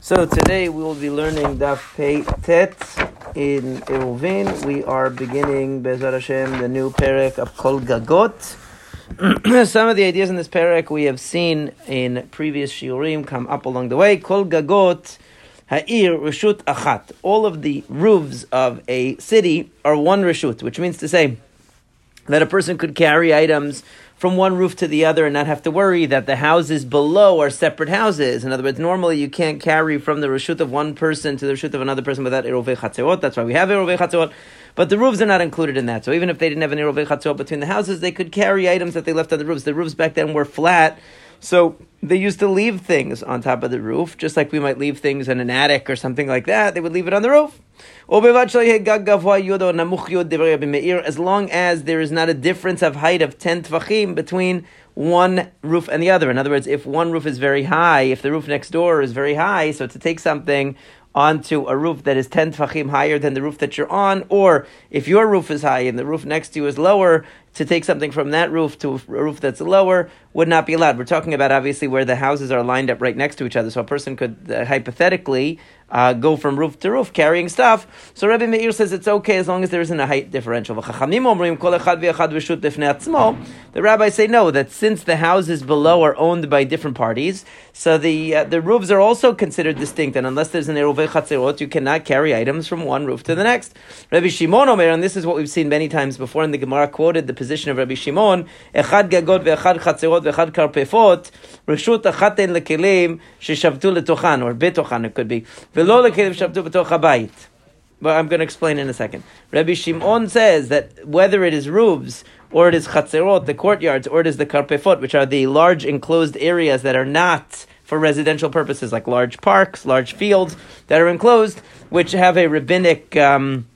So today we will be learning Daf Pei Tet in Eruvin. We are beginning Bezat Hashem the new parak of Kol Gagot. Some of the ideas in this parak we have seen in previous shiurim come up along the way. Kol Gagot Ha'ir Rishut Achat. All of the roofs of a city are one Rishut, which means to say that a person could carry items from one roof to the other and not have to worry that the houses below are separate houses. In other words, normally you can't carry from the reshut of one person to the reshut of another person without erovei chatzerot. That's why we have erovei chatzerot. But the roofs are not included in that. So even if they didn't have an erovei chatzerot between the houses, they could carry items that they left on the roofs. The roofs back then were flat. So they used to leave things on top of the roof, just like we might leave things in an attic or something like that. They would leave it on the roof. As long as there is not a difference of height of 10 tvachim between one roof and the other. In other words, if one roof is very high, if the roof next door is very high, so to take something onto a roof that is 10 tfachim higher than the roof that you're on, or if your roof is high and the roof next to you is lower, to take something from that roof to a roof that's lower would not be allowed. We're talking about obviously where the houses are lined up right next to each other, so a person could uh, hypothetically uh, go from roof to roof carrying stuff. So Rabbi Meir says it's okay as long as there isn't a height differential. The rabbis say no, that since the houses below are owned by different parties, so the uh, the roofs are also considered distinct, and unless there's an erovei chatzerot, you cannot carry items from one roof to the next. Rabbi Shimon Omer, and this is what we've seen many times before, and the Gemara quoted the position of Rabbi Shimon: "Echad gagot ve'echad chatzerot ve'echad karpefot, reshut achaten lekelim sheshavtu letochan or betochan it could be ve'lo lekelim shavtu betoch habayit." But I'm going to explain in a second. Rabbi Shimon says that whether it is roofs or it is chatzerot, the courtyards, or it is the karpefot, which are the large enclosed areas that are not for residential purposes, like large parks, large fields that are enclosed, which have a rabbinic um,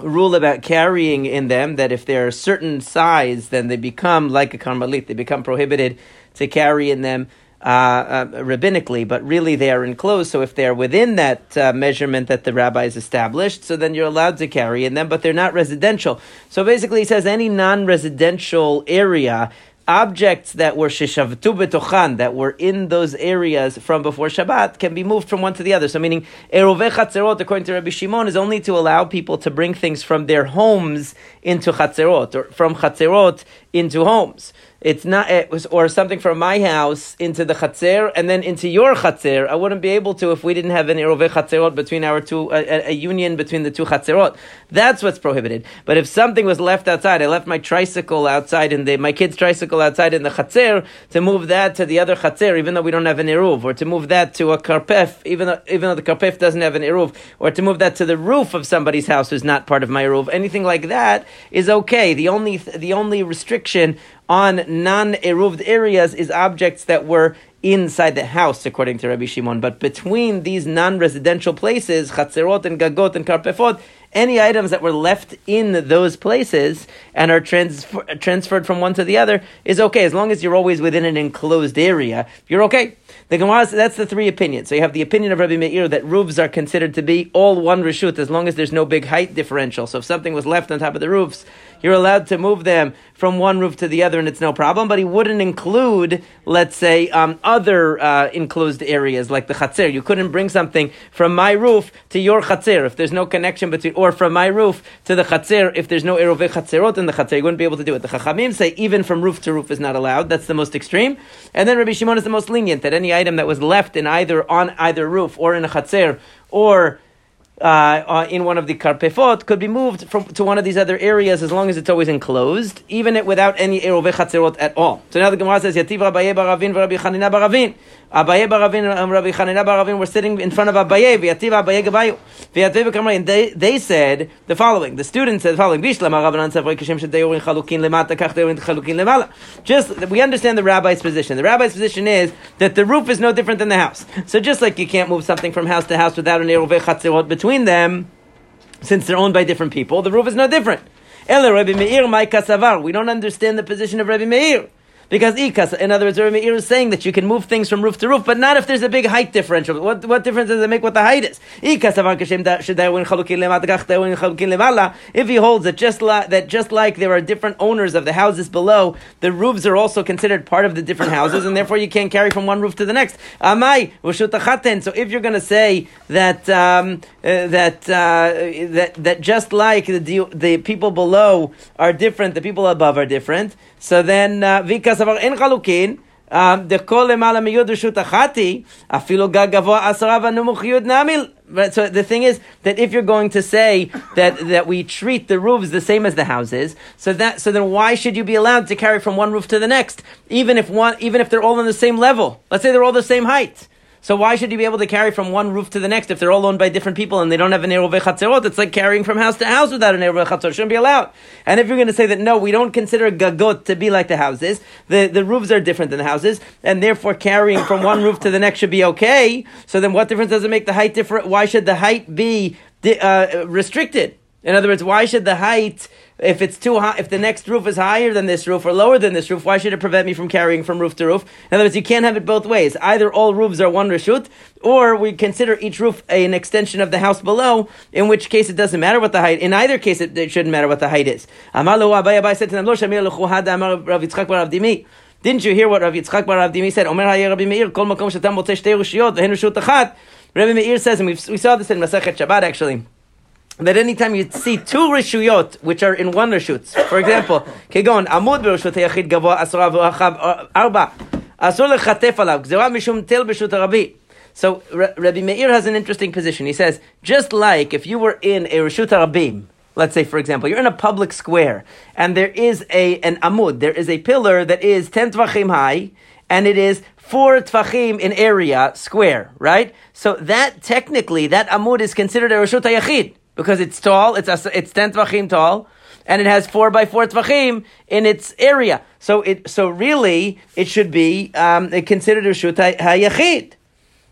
rule about carrying in them that if they're a certain size, then they become like a karmelit, they become prohibited to carry in them uh, uh, rabbinically, but really they are enclosed. So if they're within that uh, measurement that the rabbis established, so then you're allowed to carry in them, but they're not residential. So basically, he says any non-residential area objects that were shishavtu betochan, that were in those areas from before Shabbat, can be moved from one to the other. So meaning, erove chatzerot, according to Rabbi Shimon, is only to allow people to bring things from their homes into chatzerot, or from chatzerot into homes. It's not, it was, or something from my house into the chatzer and then into your chatzer. I wouldn't be able to if we didn't have an irove chatzerot between our two, a, a, union between the two chatzerot. That's what's prohibited. But if something was left outside, I left my tricycle outside in the, my kid's tricycle outside in the chatzer, to move that to the other chatzer, even though we don't have an eruv, or to move that to a karpef, even though, even though the karpef doesn't have an eruv, or to move that to the roof of somebody's house who's not part of my eruv, anything like that is okay. The only, the only restriction on non-eruved areas is objects that were inside the house, according to Rabbi Shimon. But between these non-residential places, chatzerot and gagot and karpefot, any items that were left in those places and are transfer- transferred from one to the other is okay as long as you're always within an enclosed area. You're okay. The Gemara that's the three opinions. So you have the opinion of Rabbi Meir that roofs are considered to be all one reshut as long as there's no big height differential. So if something was left on top of the roofs, you're allowed to move them from one roof to the other and it's no problem. But he wouldn't include, let's say, um, other uh, enclosed areas like the chatzir. You couldn't bring something from my roof to your chatzir if there's no connection between, or from my roof to the chatzir if there's no erove chatzirot in the chatzir. You wouldn't be able to do it. The chachamim say even from roof to roof is not allowed. That's the most extreme. And then Rabbi Shimon is the most lenient that any item that was left in either on either roof or in a chatzir or uh, uh, in one of the karpefot could be moved from, to one of these other areas as long as it's always enclosed, even it without any erove chatzerot at all. So now the Gemara says, Yativ Rabbi Baravin v'Rabbi Chanina Baravin. Abaye Baravin and um, Rabbi Chanina Baravin were sitting in front of Abaye, v'yativ Abaye Gabayu, v'yativ Kamrei, and they, they said the following, the students said the following, Bishlam Arabanan Savrei Kashem Shadeurin Chalukin Lemata Kach Chalukin Lemala. Just, we understand the rabbi's position. The rabbi's position is that the roof is no different than the house. So just like you can't move something from house to house without an Erove Chatzerot between them, since they're owned by different people, the roof is no different. Rabbi Meir. We don't understand the position of Rabbi Meir. Because ikas, in other words, Rabbi Meir is saying that you can move things from roof to roof, but not if there's a big height differential. What, what difference does it make what the height is? If he holds that just like that, just like there are different owners of the houses below, the roofs are also considered part of the different houses, and therefore you can't carry from one roof to the next. Amai So if you're going to say that um, uh, that uh, that that just like the the people below are different, the people above are different. So then, vikas uh, in chalukin. דכל למעלה מיוד רשות אחתי, אפילו גג גבוה עשרה ונמוך יוד נמיל. So the thing is that if you're going to say that, that we treat the roofs the same as the houses, so that so then why should you be allowed to carry from one roof to the next, even if one even if they're all on the same level? Let's say they're all the same height. So why should you be able to carry from one roof to the next if they're all owned by different people and they don't have an Eruv Chatzerot? It's like carrying from house to house without an Eruv Chatzerot. Shouldn't be allowed. And if you're going to say that no, we don't consider gagot to be like the houses, the, the roofs are different than the houses, and therefore carrying from one roof to the next should be okay. So then what difference does it make the height different? Why should the height be uh, restricted? In other words, why should the height if it's too high, if the next roof is higher than this roof or lower than this roof, why should it prevent me from carrying from roof to roof? In other words, you can't have it both ways. Either all roofs are one reshut, or we consider each roof an extension of the house below, in which case it doesn't matter what the height. In either case, it, it shouldn't matter what the height is. Didn't you hear what Rav Yitzchak bar Avdimi said? Omer Rabbi Meir, says, and we saw this in Masachet Shabbat actually that anytime you see two rishuyot which are in one rishut, for example, kegon amud berishut hayachid gavoa asura v'achav uh, arba asur lechatef alav gzera mishum tel b'shut arabi. So Rabbi Meir has an interesting position. He says, just like if you were in a rishut arabim, let's say for example, you're in a public square and there is a an amud, there is a pillar that is ten tvachim high and it is four tvachim in area square, right? So that technically that amud is considered a rishut hayachid because it's tall. It's it's ten tvachim tall, and it has four by four tvachim in its area. So it so really it should be um, considered a shut hayachid.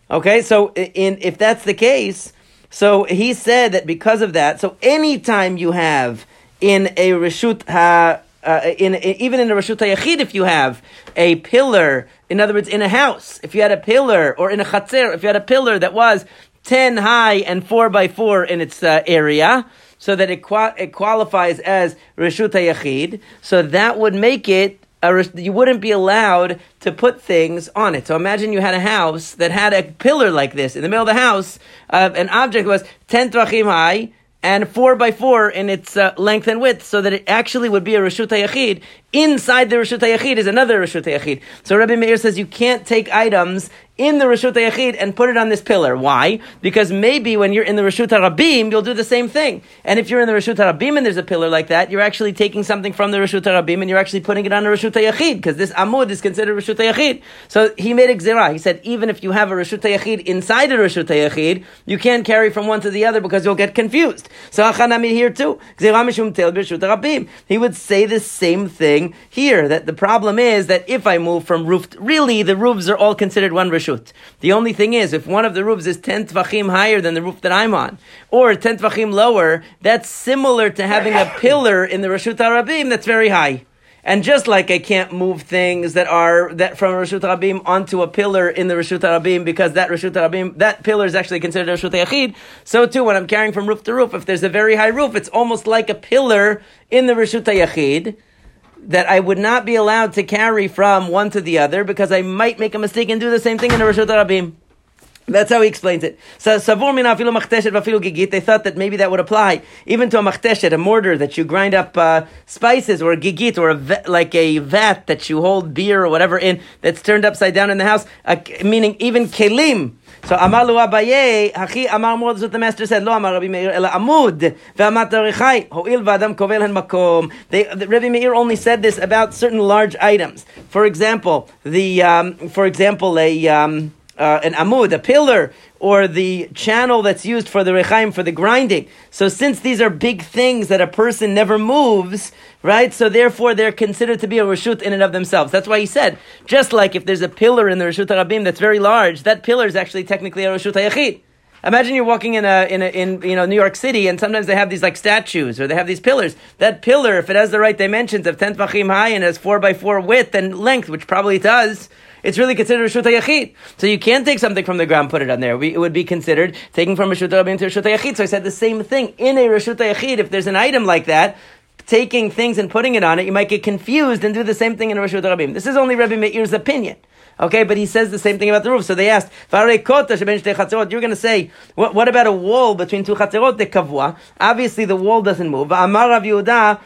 Okay, so in if that's the case, so he said that because of that, so anytime you have in a reshut ha. Uh, in, in, even in a Rashut Yachid, if you have a pillar, in other words, in a house, if you had a pillar, or in a Chatzer, if you had a pillar that was 10 high and 4 by 4 in its uh, area, so that it, qua- it qualifies as Rishut Yachid. So that would make it a, you wouldn't be allowed to put things on it. So imagine you had a house that had a pillar like this in the middle of the house. Uh, an object was ten tvachim high and four by four in its uh, length and width, so that it actually would be a reshut yachid. Inside the reshut yachid is another reshut yachid. So Rabbi Meir says you can't take items in the Rashut Yachid and put it on this pillar. Why? Because maybe when you're in the Rashut Rabim, you'll do the same thing. And if you're in the Rashut Rabim and there's a pillar like that, you're actually taking something from the Rashut Rabim and you're actually putting it on a Rashut Yachid because this Amud is considered Rashut Yachid. So he made a gzera. He said even if you have a Rashut Yachid inside a Rashut Yachid, you can't carry from one to the other because you'll get confused. So Achanami here too. He would say the same thing here. That the problem is that if I move from roof, really the roofs are all considered one Rashut reshut. The only thing is, if one of the roofs is 10 tvachim higher than the roof that I'm on, or 10 tvachim lower, that's similar to having a pillar in the Rashut Arabim that's very high. And just like I can't move things that are that from Rashut Rabim onto a pillar in the Rashut Rabim because that Rashut Rabim that pillar is actually considered Rashut Yachid. So too, when I'm carrying from roof to roof, if there's a very high roof, it's almost like a pillar in the Rashut Yachid that I would not be allowed to carry from one to the other because I might make a mistake and do the same thing in the Rashut Rabim. That's how he explains it. So savur min afilu machteshet vafilu gigit. They thought that maybe that would apply even to a machteshet, a mortar that you grind up uh, spices, or a gigit, or a like a vat that you hold beer or whatever in that's turned upside down in the house. Uh, meaning even kelim. So Amar Lu Abaye, Hachi Amar Mod, what the master said, Lo Amar Rabbi Meir, Ela Amud, Ve'amat Arichai, Ho'il V'adam Kovel Hen Makom. Rabbi Meir only said this about certain large items. For example, the, um, for example, a, um, uh, an amud, a pillar, or the channel that's used for the rechaim, for the grinding. So since these are big things that a person never moves, right? So therefore they're considered to be a reshut in and of themselves. That's why he said, just like if there's a pillar in the reshut harabim that's very large, that pillar is actually technically a reshut hayachid. Imagine you're walking in a in a, in you know New York City, and sometimes they have these like statues or they have these pillars. That pillar, if it has the right dimensions of ten tvachim high and has four by four width and length, which probably does, it's really considered Rishut Yachid. So you can't take something from the ground, put it on there. it would be considered taking from Rishut Rabim to Rishut Yachid. So I said the same thing in a Rishut Yachid. If there's an item like that, taking things and putting it on it, you might get confused and do the same thing in a Rishut Rabim. This is only Rabbi Meir's opinion. Okay, but he says the same thing about the roof. So they asked, you're going to say, what, what, about a wall between two chatzerot, the kavua? Obviously, the wall doesn't move. Amar Yehuda,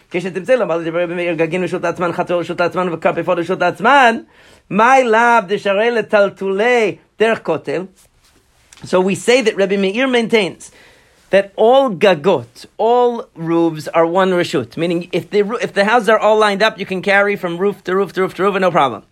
my lab, the derech kotel. So we say that Rabbi Meir maintains that all gagot, all roofs are one reshut, meaning if the, if the houses are all lined up, you can carry from roof to roof to roof to roof, no problem.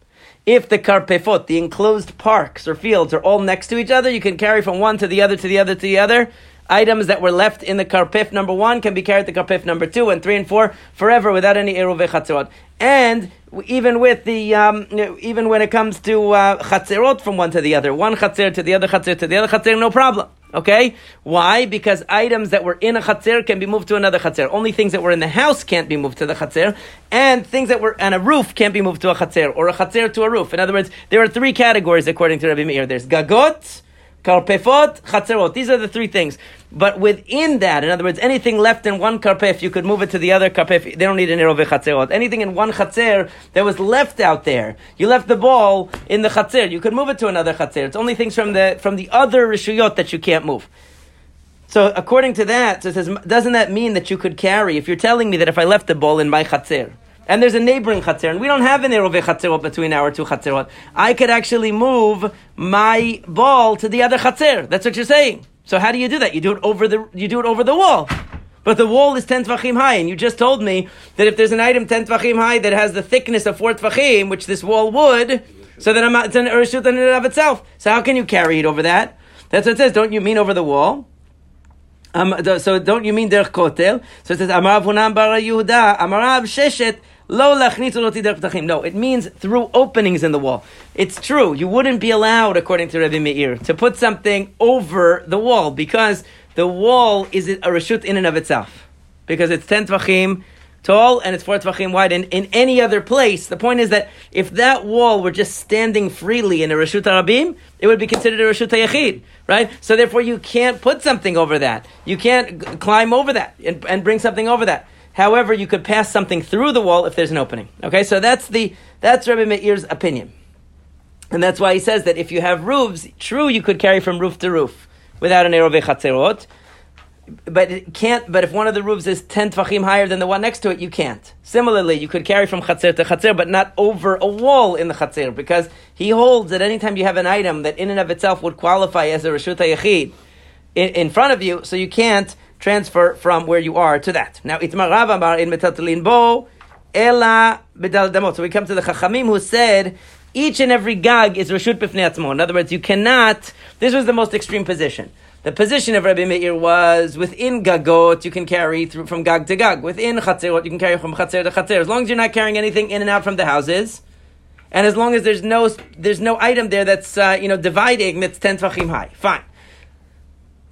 If the karpefot, the enclosed parks or fields, are all next to each other, you can carry from one to the other to the other to the other. Items that were left in the karpef number one can be carried to karpef number two and three and four forever without any eruv. And even with the um, even when it comes to uh, from one to the other, one chatzer to the other chatzer to the other chatzer, no problem. Okay? Why? Because items that were in a chatzir can be moved to another chatzir. Only things that were in the house can't be moved to the chatzir, and things that were on a roof can't be moved to a chatzir, or a chatzir to a roof. In other words, there are three categories according to Rabbi Meir. There's gagot, karpefot, chatzerot. These are the three things. But within that, in other words, anything left in one karpef, you could move it to the other karpef. They don't need an erove chatzerot. Anything in one chatzer that was left out there, you left the ball in the chatzer, you could move it to another chatzer. It's only things from the from the other rishuyot that you can't move. So according to that, so it says, doesn't that mean that you could carry? If you're telling me that if I left the ball in my chatzer, and there's a neighboring chatzir, and we don't have an erove chatzirot between our two chatzirot. I could actually move my ball to the other chatzir. That's what you're saying. So how do you do that? You do it over the you do it over the wall. But the wall is 10 tvachim high, and you just told me that if there's an item 10 tvachim high that has the thickness of 4 tvachim, which this wall would, so then it's an urshut in and of itself. So how can you carry it over that? That's what it says. Don't you mean over the wall? Um, so don't you mean derech kotel? So it says, Amarav Hunam bar Yehuda, Amarav Sheshet, no, it means through openings in the wall. It's true. You wouldn't be allowed, according to Rabbi Meir, to put something over the wall because the wall is a reshut in and of itself. Because it's 10 tvachim tall and it's 4 tvachim wide. And in any other place, the point is that if that wall were just standing freely in a reshut arabim, it would be considered a reshut yachid, right? So therefore you can't put something over that. You can't g- climb over that and, and bring something over that. However, you could pass something through the wall if there's an opening. Okay, so that's the that's Rabbi Meir's opinion, and that's why he says that if you have roofs, true, you could carry from roof to roof without an erove chatzerot, but it can't. But if one of the roofs is ten tfachim higher than the one next to it, you can't. Similarly, you could carry from chatzer to chatzer, but not over a wall in the chatzer, because he holds that anytime you have an item that in and of itself would qualify as a reshut yachid in, in front of you, so you can't transfer from where you are to that. Now, Itmar Rav Amar in Metatalin Bo, Ela Bedal Damot. So we come to the Chachamim who said, each and every gag is Rashut Bifnei Atzmo. In other words, you cannot, this was the most extreme position. The position of Rabbi Meir was within gagot, you can carry through from gag to gag. Within chatzerot, you can carry from chatzer to chatzer. As long as you're not carrying anything in and out from the houses, and as long as there's no there's no item there that's uh, you know dividing that's ten tvachim high, fine.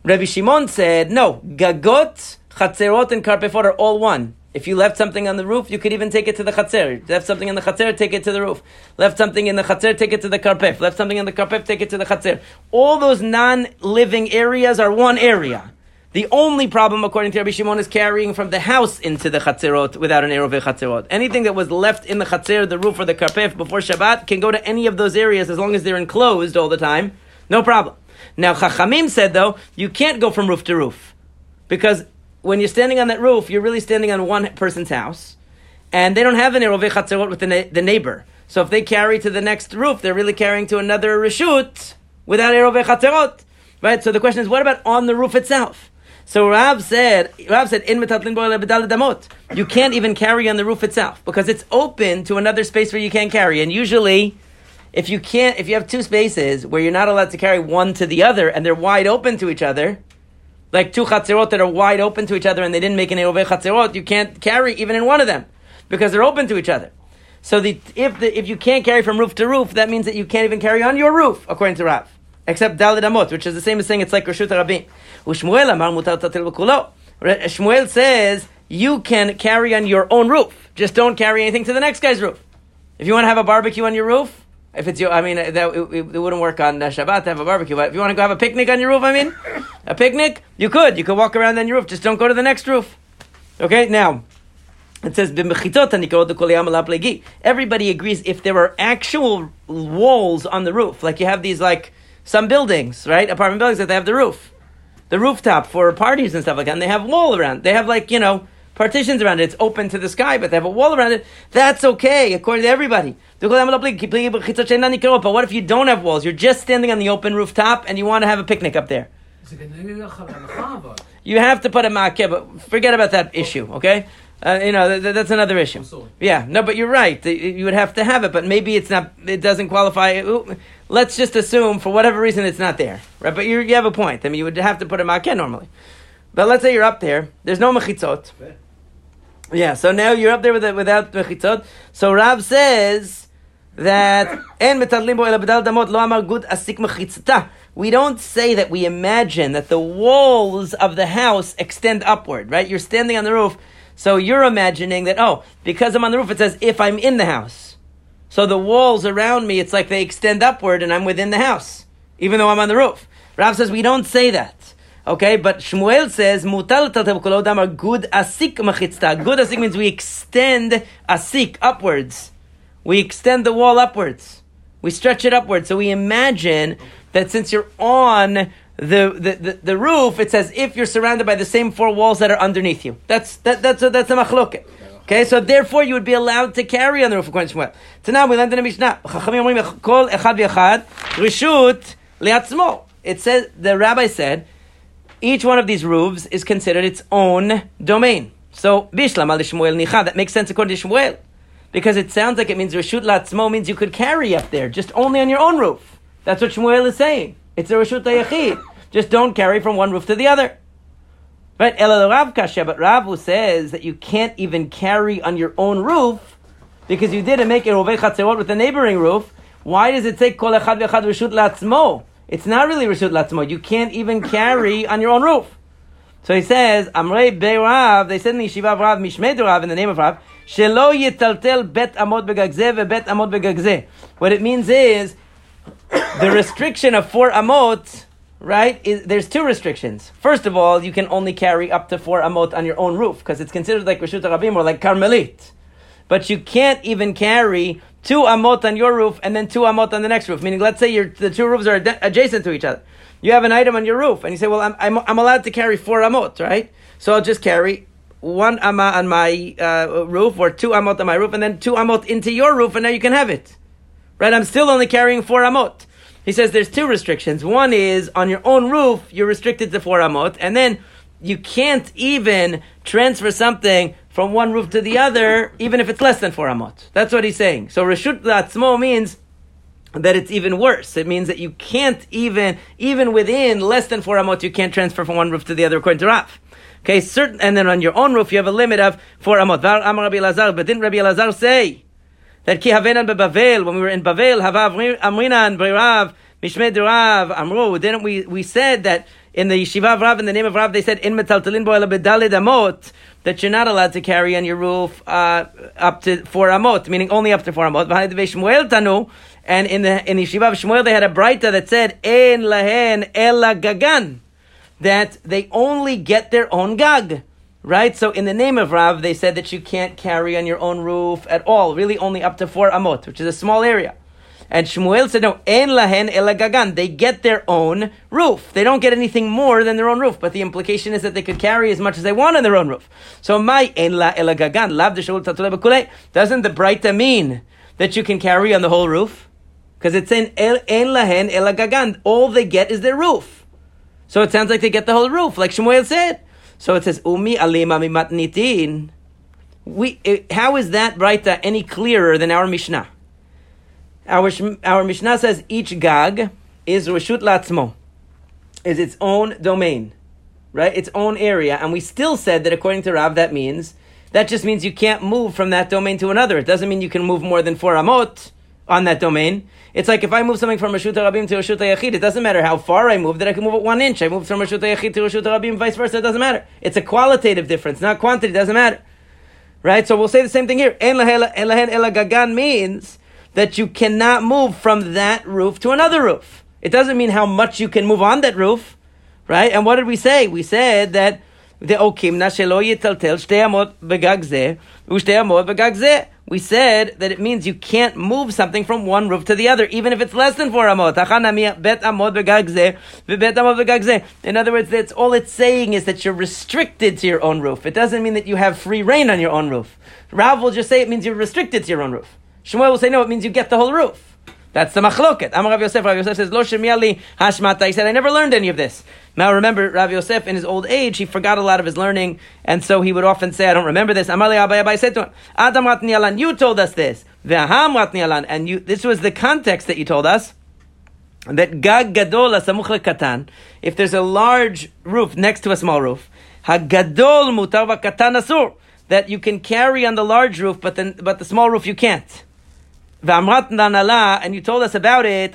Rabbi Shimon said, no, gagot, chatzerot, and karpefot are all one. If you left something on the roof, you could even take it to the chatzer. Left something in the chatzer, take it to the roof. Left something in the chatzer, take it to the karpef. Left something in the karpef, take it to the chatzer. All those non-living areas are one area. The only problem, according to Rabbi Shimon, is carrying from the house into the chatzerot without an erove chatzerot. Anything that was left in the chatzer, the roof, or the karpef before Shabbat can go to any of those areas as long as they're enclosed all the time. No problem. Now, Chachamim said, though, you can't go from roof to roof. Because when you're standing on that roof, you're really standing on one person's house. And they don't have an Erovei Chatzerot with the, na- the neighbor. So if they carry to the next roof, they're really carrying to another Rishut without Erovei Chatzerot. Right? So the question is, what about on the roof itself? So Rav said, Rav said, in damot. You can't even carry on the roof itself because it's open to another space where you can't carry. And usually, if you can't, if you have two spaces where you're not allowed to carry one to the other and they're wide open to each other, like two chatzerot that are wide open to each other and they didn't make an Eroveh chatzerot, you can't carry even in one of them because they're open to each other. So the, if the, if you can't carry from roof to roof, that means that you can't even carry on your roof, according to Rav. except Dalid Amot, which is the same as saying it's like Rashut Rabim. Shmuel says you can carry on your own roof. Just don't carry anything to the next guy's roof. If you want to have a barbecue on your roof, if it's your, I mean, that it, it, wouldn't work on Shabbat to have a barbecue. But if you want to go have a picnic on your roof, I mean, a picnic, you could. You could walk around on your roof. Just don't go to the next roof. Okay, now. It says, Everybody agrees if there are actual walls on the roof, like you have these, like some buildings, right? Apartment buildings that they have the roof, the rooftop for parties and stuff like that, and they have wall around. They have like, you know, partitions around it. It's open to the sky, but they have a wall around it. That's okay, according to everybody. But what if you don't have walls? You're just standing on the open rooftop and you want to have a picnic up there. You have to put a makkah, but forget about that issue, okay? Uh, you know, th- that's another issue. Yeah, no, but you're right. You would have to have it, but maybe it's not. It doesn't qualify. Let's just assume, for whatever reason, it's not there, right? But you have a point. I mean, you would have to put a makkah normally. But let's say you're up there. There's no mechitzot. Yeah, so now you're up there with it, without mechitzot. So Rab says that. We don't say that we imagine that the walls of the house extend upward, right? You're standing on the roof, so you're imagining that oh, because I'm on the roof, it says if I'm in the house. So the walls around me, it's like they extend upward, and I'm within the house, even though I'm on the roof. Rav says we don't say that. Okay, but Shmuel says mutal kolodam are gud asik machitzta. Gud asik means we extend asik upwards. We extend the wall upwards. We stretch it upwards. So we imagine that since you're on the, the, the, the, roof, it's as if you're surrounded by the same four walls that are underneath you. That's that, that's a, that's a machloket. Okay, so therefore you would be allowed to carry on the roof according to Shmuel. So now we learned in the Mishnah. It says the rabbi said each one of these roofs is considered its own domain. So, Bishlam al Shmuel Nicha, that makes sense according to Shmuel. Because it sounds like it means Rashut Latzmo means you could carry up there, just only on your own roof. That's what Shmuel is saying. It's a Rashut Yachid. Just don't carry from one roof to the other. Right? Elal Rav Kasha, but Rav says that you can't even carry on your own roof because you didn't make it Rovei Chatzerot with the neighboring roof. Why does it say Kol Echad V'Echad Rashut Latzmo? It's not really Rishut Latzmo. You can't even carry on your own roof. So he says, Amrei Be'Rav, they said in the Yeshiva of Rav, Mishmei Rav, in the name of Rav, Shelo yitaltel bet amot begagzeh ve'bet amot begagzeh. What it means is, the restriction of four amot, right, is, there's two restrictions. First of all, you can only carry up to four amot on your own roof, because it's considered like Rishut Rabim or like Carmelit. But you can't even carry two amot on your roof and then two amot on the next roof. Meaning, let's say the two roofs are ad- adjacent to each other. You have an item on your roof, and you say, "Well, I'm, I'm, I'm allowed to carry four amot, right? So I'll just carry one amma on my uh, roof or two amot on my roof, and then two amot into your roof, and now you can have it, right? I'm still only carrying four amot." He says there's two restrictions. One is on your own roof, you're restricted to four amot, and then you can't even transfer something from one roof to the other, even if it's less than four amot. That's what he's saying. So Reshut Latzmo means that it's even worse. It means that you can't even, even within less than four amot, you can't transfer from one roof to the other according to Rav. Okay, certain, and then on your own roof, you have a limit of four amot. But didn't Rabbi Elazar say that ki havenan bebavel, when we were in Bavel, havav amrinan beirav, mishmed rav, amru, didn't we, we said that in the yeshiva of Rav, in the name of Rav, they said, in metaltalin bo bedalid amot, that you're not allowed to carry on your roof uh, up to four amot, meaning only up to four amot. And in the in the Yeshiva of Shmuel, they had a brayta that said, "En lahen ela gagan," that they only get their own gag. Right? So in the name of Rav, they said that you can't carry on your own roof at all, really only up to four amot, which is a small area. And Shmuel said, no, en lahen elagagan. They get their own roof. They don't get anything more than their own roof. But the implication is that they could carry as much as they want on their own roof. So my en la elagagan, lav Doesn't the Braita mean that you can carry on the whole roof? Because it's in en lahen elagagan. All they get is their roof. So it sounds like they get the whole roof, like Shmuel said. So it says, umi alima mimatnitin. We, eh, how is that Braita any clearer than our Mishnah? Our, our Mishnah says each gag is Rashut Latzmo, is its own domain, right? Its own area. And we still said that according to Rav, that means, that just means you can't move from that domain to another. It doesn't mean you can move more than four amot on that domain. It's like if I move something from Rashut Rabim to Rashut Yachid, it doesn't matter how far I move, that I can move it one inch. I moved from Rashut Yachid to Rashut Rabim, vice versa, it doesn't matter. It's a qualitative difference, not quantity, it doesn't matter. Right? So we'll say the same thing here. En lahen gagan means that you cannot move from that roof to another roof. It doesn't mean how much you can move on that roof. Right? And what did we say? We said that the shelo yitaltel we said that it means you can't move something from one roof to the other, even if it's less than four amot. In other words, that's all it's saying is that you're restricted to your own roof. It doesn't mean that you have free reign on your own roof. Rav will just say it means you're restricted to your own roof. Shmuel will say no, it means you get the whole roof. That's the machloket. Amar Rav Yosef. Rav Yosef says, Lo shemiali hashmata. He said, I never learned any of this. Now remember, Rav Yosef, in his old age, he forgot a lot of his learning, and so he would often say, I don't remember this. Amar Abaye Abaye said to him, Adam Ratni you told us this. V'aham Ratni and you, this was the context that you told us. That gag gadol asamuch katan. If there's a large roof next to a small roof, hagadol mutar katan asur. That you can carry on the large roof, but then, but the small roof you can't and you told us about it.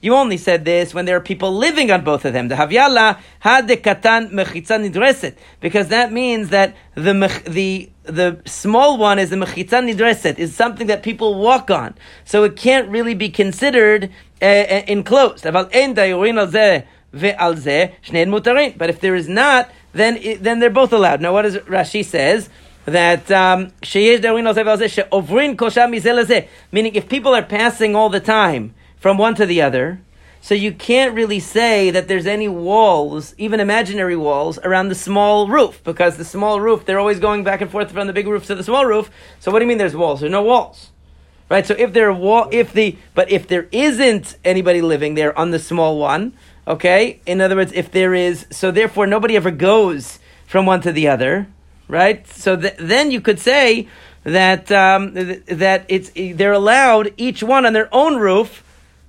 You only said this when there are people living on both of them. The Havyala katan mechitza nidreset because that means that the the the small one is the mechitza nidreset is something that people walk on, so it can't really be considered uh, uh enclosed. But if there is not, then then they're both allowed. Now, what does Rashi says? That um, meaning if people are passing all the time from one to the other, so you can't really say that there's any walls, even imaginary walls, around the small roof, because the small roof, they're always going back and forth from the big roof to the small roof. So what do you mean there's walls? There's no walls. Right? So if there are wall if the but if there isn't anybody living there on the small one, okay? In other words, if there is so therefore nobody ever goes from one to the other, right? So th- then you could say that um, th- that it's they're allowed each one on their own roof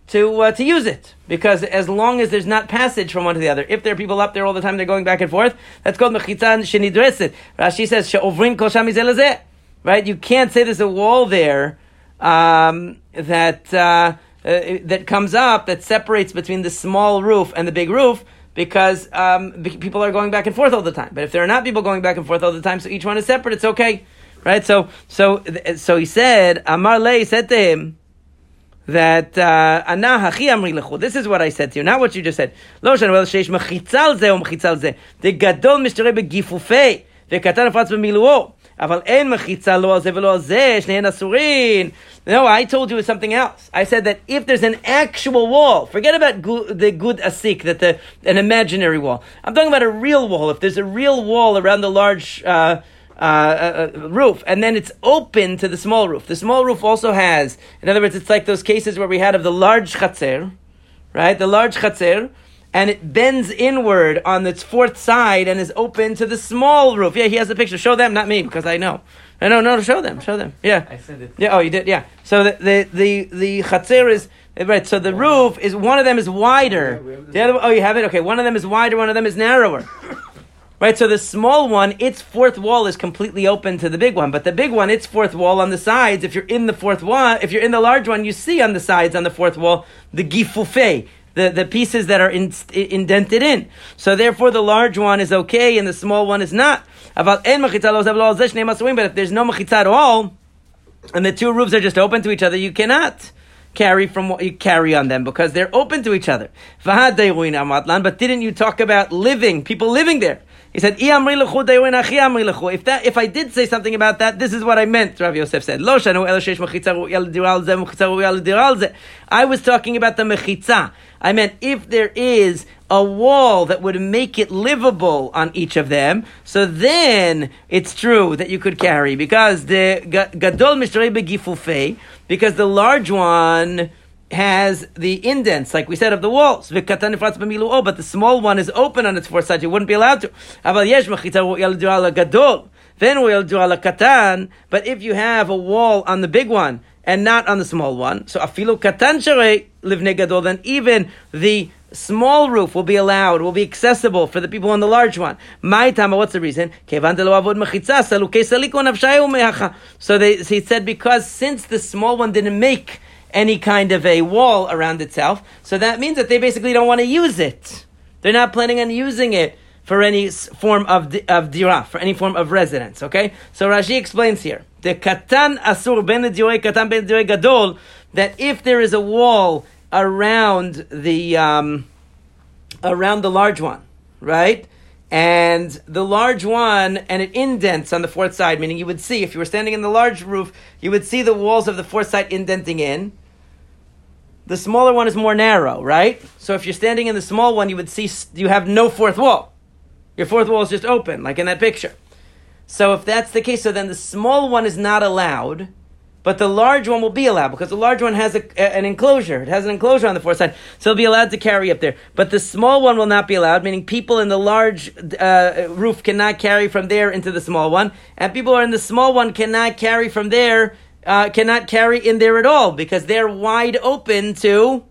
to uh, to use it because as long as there's not passage from one to the other, if there are people up there all the time, they're going back and forth. That's called mechitzan shenidreset. Rashi says she'ovrin kol sham Right? You can't say there's a wall there um, that. Uh, uh, that comes up that separates between the small roof and the big roof because um, people are going back and forth all the time. But if there are not people going back and forth all the time, so each one is separate, it's okay, right? So, so, so he said, Amar Lei said to him that uh, Ana hachi amri lechu. This is what I said to you, not what you just said. Lo shan wel sheish mechitzal ze o mechitzal ze. The gadol mishtare begifufei וקטן נפרץ במילואו. אבל אין מחיצה לא על זה ולא על זה, אסורים. No, I told you something else. I said that if there's an actual wall, forget about gu- the gud asik, that the an imaginary wall. I'm talking about a real wall. If there's a real wall around the large uh, uh, uh, roof, and then it's open to the small roof. The small roof also has, in other words, it's like those cases where we had of the large chatzer, right? The large chatzer and it bends inward on its fourth side and is open to the small roof. Yeah, he has a picture. Show them, not me, because I know. I know, no, show them, show them. Yeah. I said it. Yeah, oh, you did, yeah. So the, the, the, the chatzir is, right, so the roof is, one of them is wider. The other, oh, you have it? Okay, one of them is wider, one of them is narrower. Right, so the small one, its fourth wall is completely open to the big one, but the big one, its fourth wall on the sides, if you're in the fourth wall, if you're in the large one, you see on the sides on the fourth wall the gifufe, the, the pieces that are in, indented in. So therefore the large one is okay and the small one is not. But if there's no mechitza at all, and the two roofs are just open to each other, you cannot carry from what you carry on them because they're open to each other. But didn't you talk about living, people living there? He said, If that, if I did say something about that, this is what I meant. Rav Yosef said, I was talking about the mechitza. I meant if there is a wall that would make it livable on each of them, so then it's true that you could carry because the gadol mishrei because the large one has the indents, like we said, of the walls. But the small one is open on its four sides. You wouldn't be allowed to. But if you have a wall on the big one and not on the small one, so afilu katan livne gadol, then even the small roof will be allowed, will be accessible for the people on the large one. My time, what's the reason? So they, he said because since the small one didn't make any kind of a wall around itself, so that means that they basically don't want to use it. They're not planning on using it for any form of of dira, for any form of residence. Okay, so Rashi explains here the katan asur ben katan ben gadol that if there is a wall around the um, around the large one, right? And the large one, and it indents on the fourth side, meaning you would see, if you were standing in the large roof, you would see the walls of the fourth side indenting in. The smaller one is more narrow, right? So if you're standing in the small one, you would see you have no fourth wall. Your fourth wall is just open, like in that picture. So if that's the case, so then the small one is not allowed, but the large one will be allowed because the large one has a, an enclosure. It has an enclosure on the fourth side, so it'll be allowed to carry up there. But the small one will not be allowed, meaning people in the large uh, roof cannot carry from there into the small one, and people who are in the small one cannot carry from there, uh, cannot carry in there at all because they're wide open to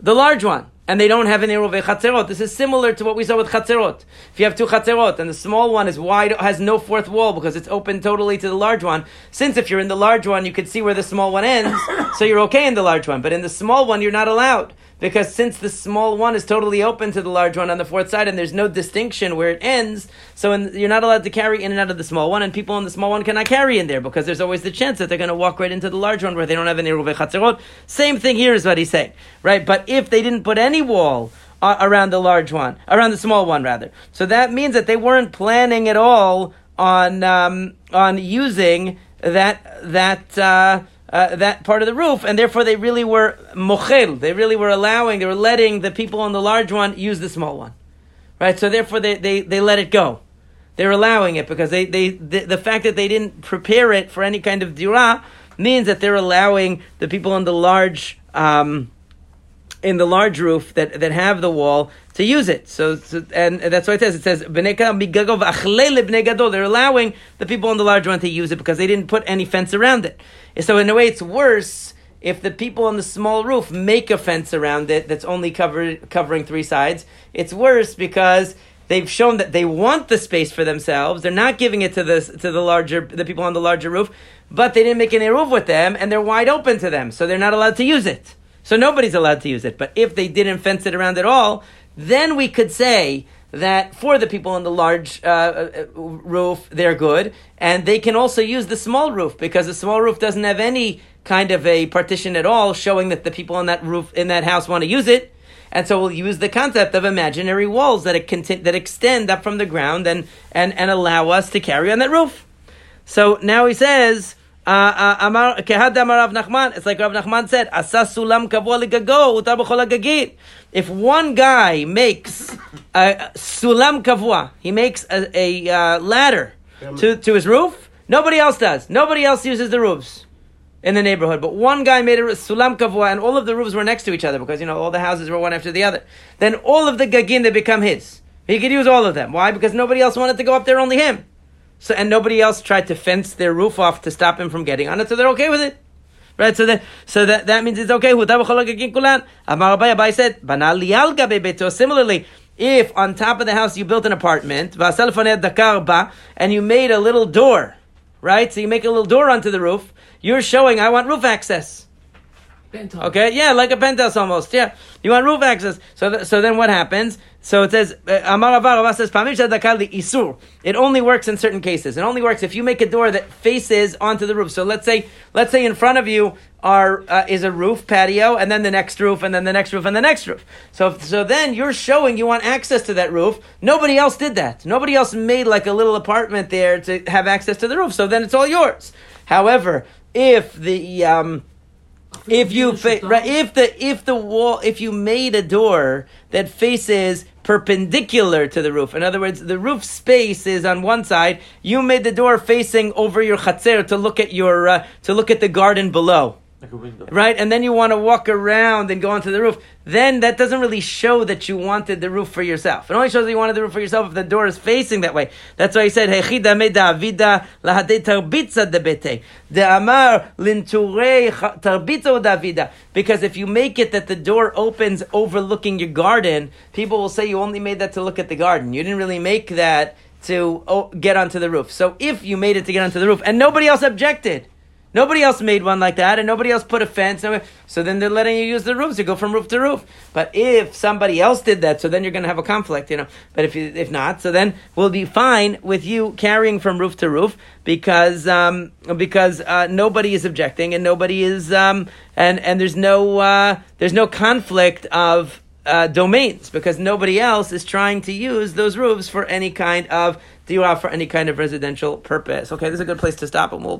the large one and they don't have an Eruv Chatzerot. This is similar to what we saw with Chatzerot. If you have two Chatzerot and the small one is wide, has no fourth wall because it's open totally to the large one, since if you're in the large one, you could see where the small one ends, so you're okay in the large one. But in the small one, you're not allowed because since the small one is totally open to the large one on the fourth side and there's no distinction where it ends, so in, you're not allowed to carry in and out of the small one, and people in the small one cannot carry in there because there's always the chance that they're going to walk right into the large one where they don't have any Eruv Chatzerot. Same thing here is what he's saying, right? But if they didn't put any wall, uh, around the large one, around the small one rather. So that means that they weren't planning at all on um, on using that that uh, uh, that part of the roof, and therefore they really were mochel. They really were allowing, they were letting the people on the large one use the small one, right? So therefore they, they, they let it go. They're allowing it because they, they the, the fact that they didn't prepare it for any kind of dira means that they're allowing the people on the large um, in the large roof that, that have the wall to use it. So, so and that's why it says it says They're allowing the people on the large one to use it because they didn't put any fence around it. So in a way, it's worse if the people on the small roof make a fence around it that's only covering three sides. It's worse because they've shown that they want the space for themselves. They're not giving it to the to the larger the people on the larger roof, but they didn't make an eruv with them, and they're wide open to them, so they're not allowed to use it. So nobody's allowed to use it. But if they didn't fence it around at all, then we could say that for the people on the large uh, uh, roof, they're good, and they can also use the small roof because the small roof doesn't have any kind of a partition at all, showing that the people on that roof in that house want to use it. And so we'll use the concept of imaginary walls that, conti- that extend up from the ground and, and, and allow us to carry on that roof. So now he says, uh, uh, it's like Rav Nachman said, sulam kavua If one guy makes a sulam kavua, he makes a, a uh, ladder to, to his roof, nobody else does. Nobody else uses the roofs in the neighborhood. But one guy made a sulam kavua, and all of the roofs were next to each other because, you know, all the houses were one after the other. Then all of the gagin, they become his. He could use all of them. Why? Because nobody else wanted to go up there, only him. So and nobody else tried to fence their roof off to stop him from getting on it, so they're okay with it. Right, so that so that, that means it's okay. Amar said, Similarly, if on top of the house you built an apartment, and you made a little door, right? So you make a little door onto the roof, you're showing I want roof access. Penthouse. Okay, yeah, like a penthouse almost. Yeah, you want roof access. So, th- so then what happens? So it says, uh, Amar Avar says, isur. It only works in certain cases. It only works if you make a door that faces onto the roof. So let's say, let's say in front of you are uh, is a roof patio, and then the next roof, and then the next roof, and the next roof. So, so then you're showing you want access to that roof. Nobody else did that. Nobody else made like a little apartment there to have access to the roof. So then it's all yours. However, if the um, if you fa- right, if the if the wall if you made a door that faces perpendicular to the roof. In other words, the roof space is on one side. You made the door facing over your chatzer to look at your uh, to look at the garden below. Right? And then you want to walk around and go onto the roof. Then that doesn't really show that you wanted the roof for yourself. It only shows that you wanted the roof for yourself if the door is facing that way. That's why he said, "Hechida me Davida lahade tarbitza debete de amar tarbitza Davida." Because if you make it that the door opens overlooking your garden, people will say you only made that to look at the garden. You didn't really make that to get onto the roof. So if you made it to get onto the roof and nobody else objected, nobody else made one like that, and nobody else put a fence, so then they're letting you use the roofs to go from roof to roof. But if somebody else did that, so then you're going to have a conflict, you know. But if you, if not, so then we'll be fine with you carrying from roof to roof because um, because uh, nobody is objecting and nobody is um, and and there's no uh, there's no conflict of uh, domains because nobody else is trying to use those roofs for any kind of do dira for any kind of residential purpose. Okay, this is a good place to stop and we'll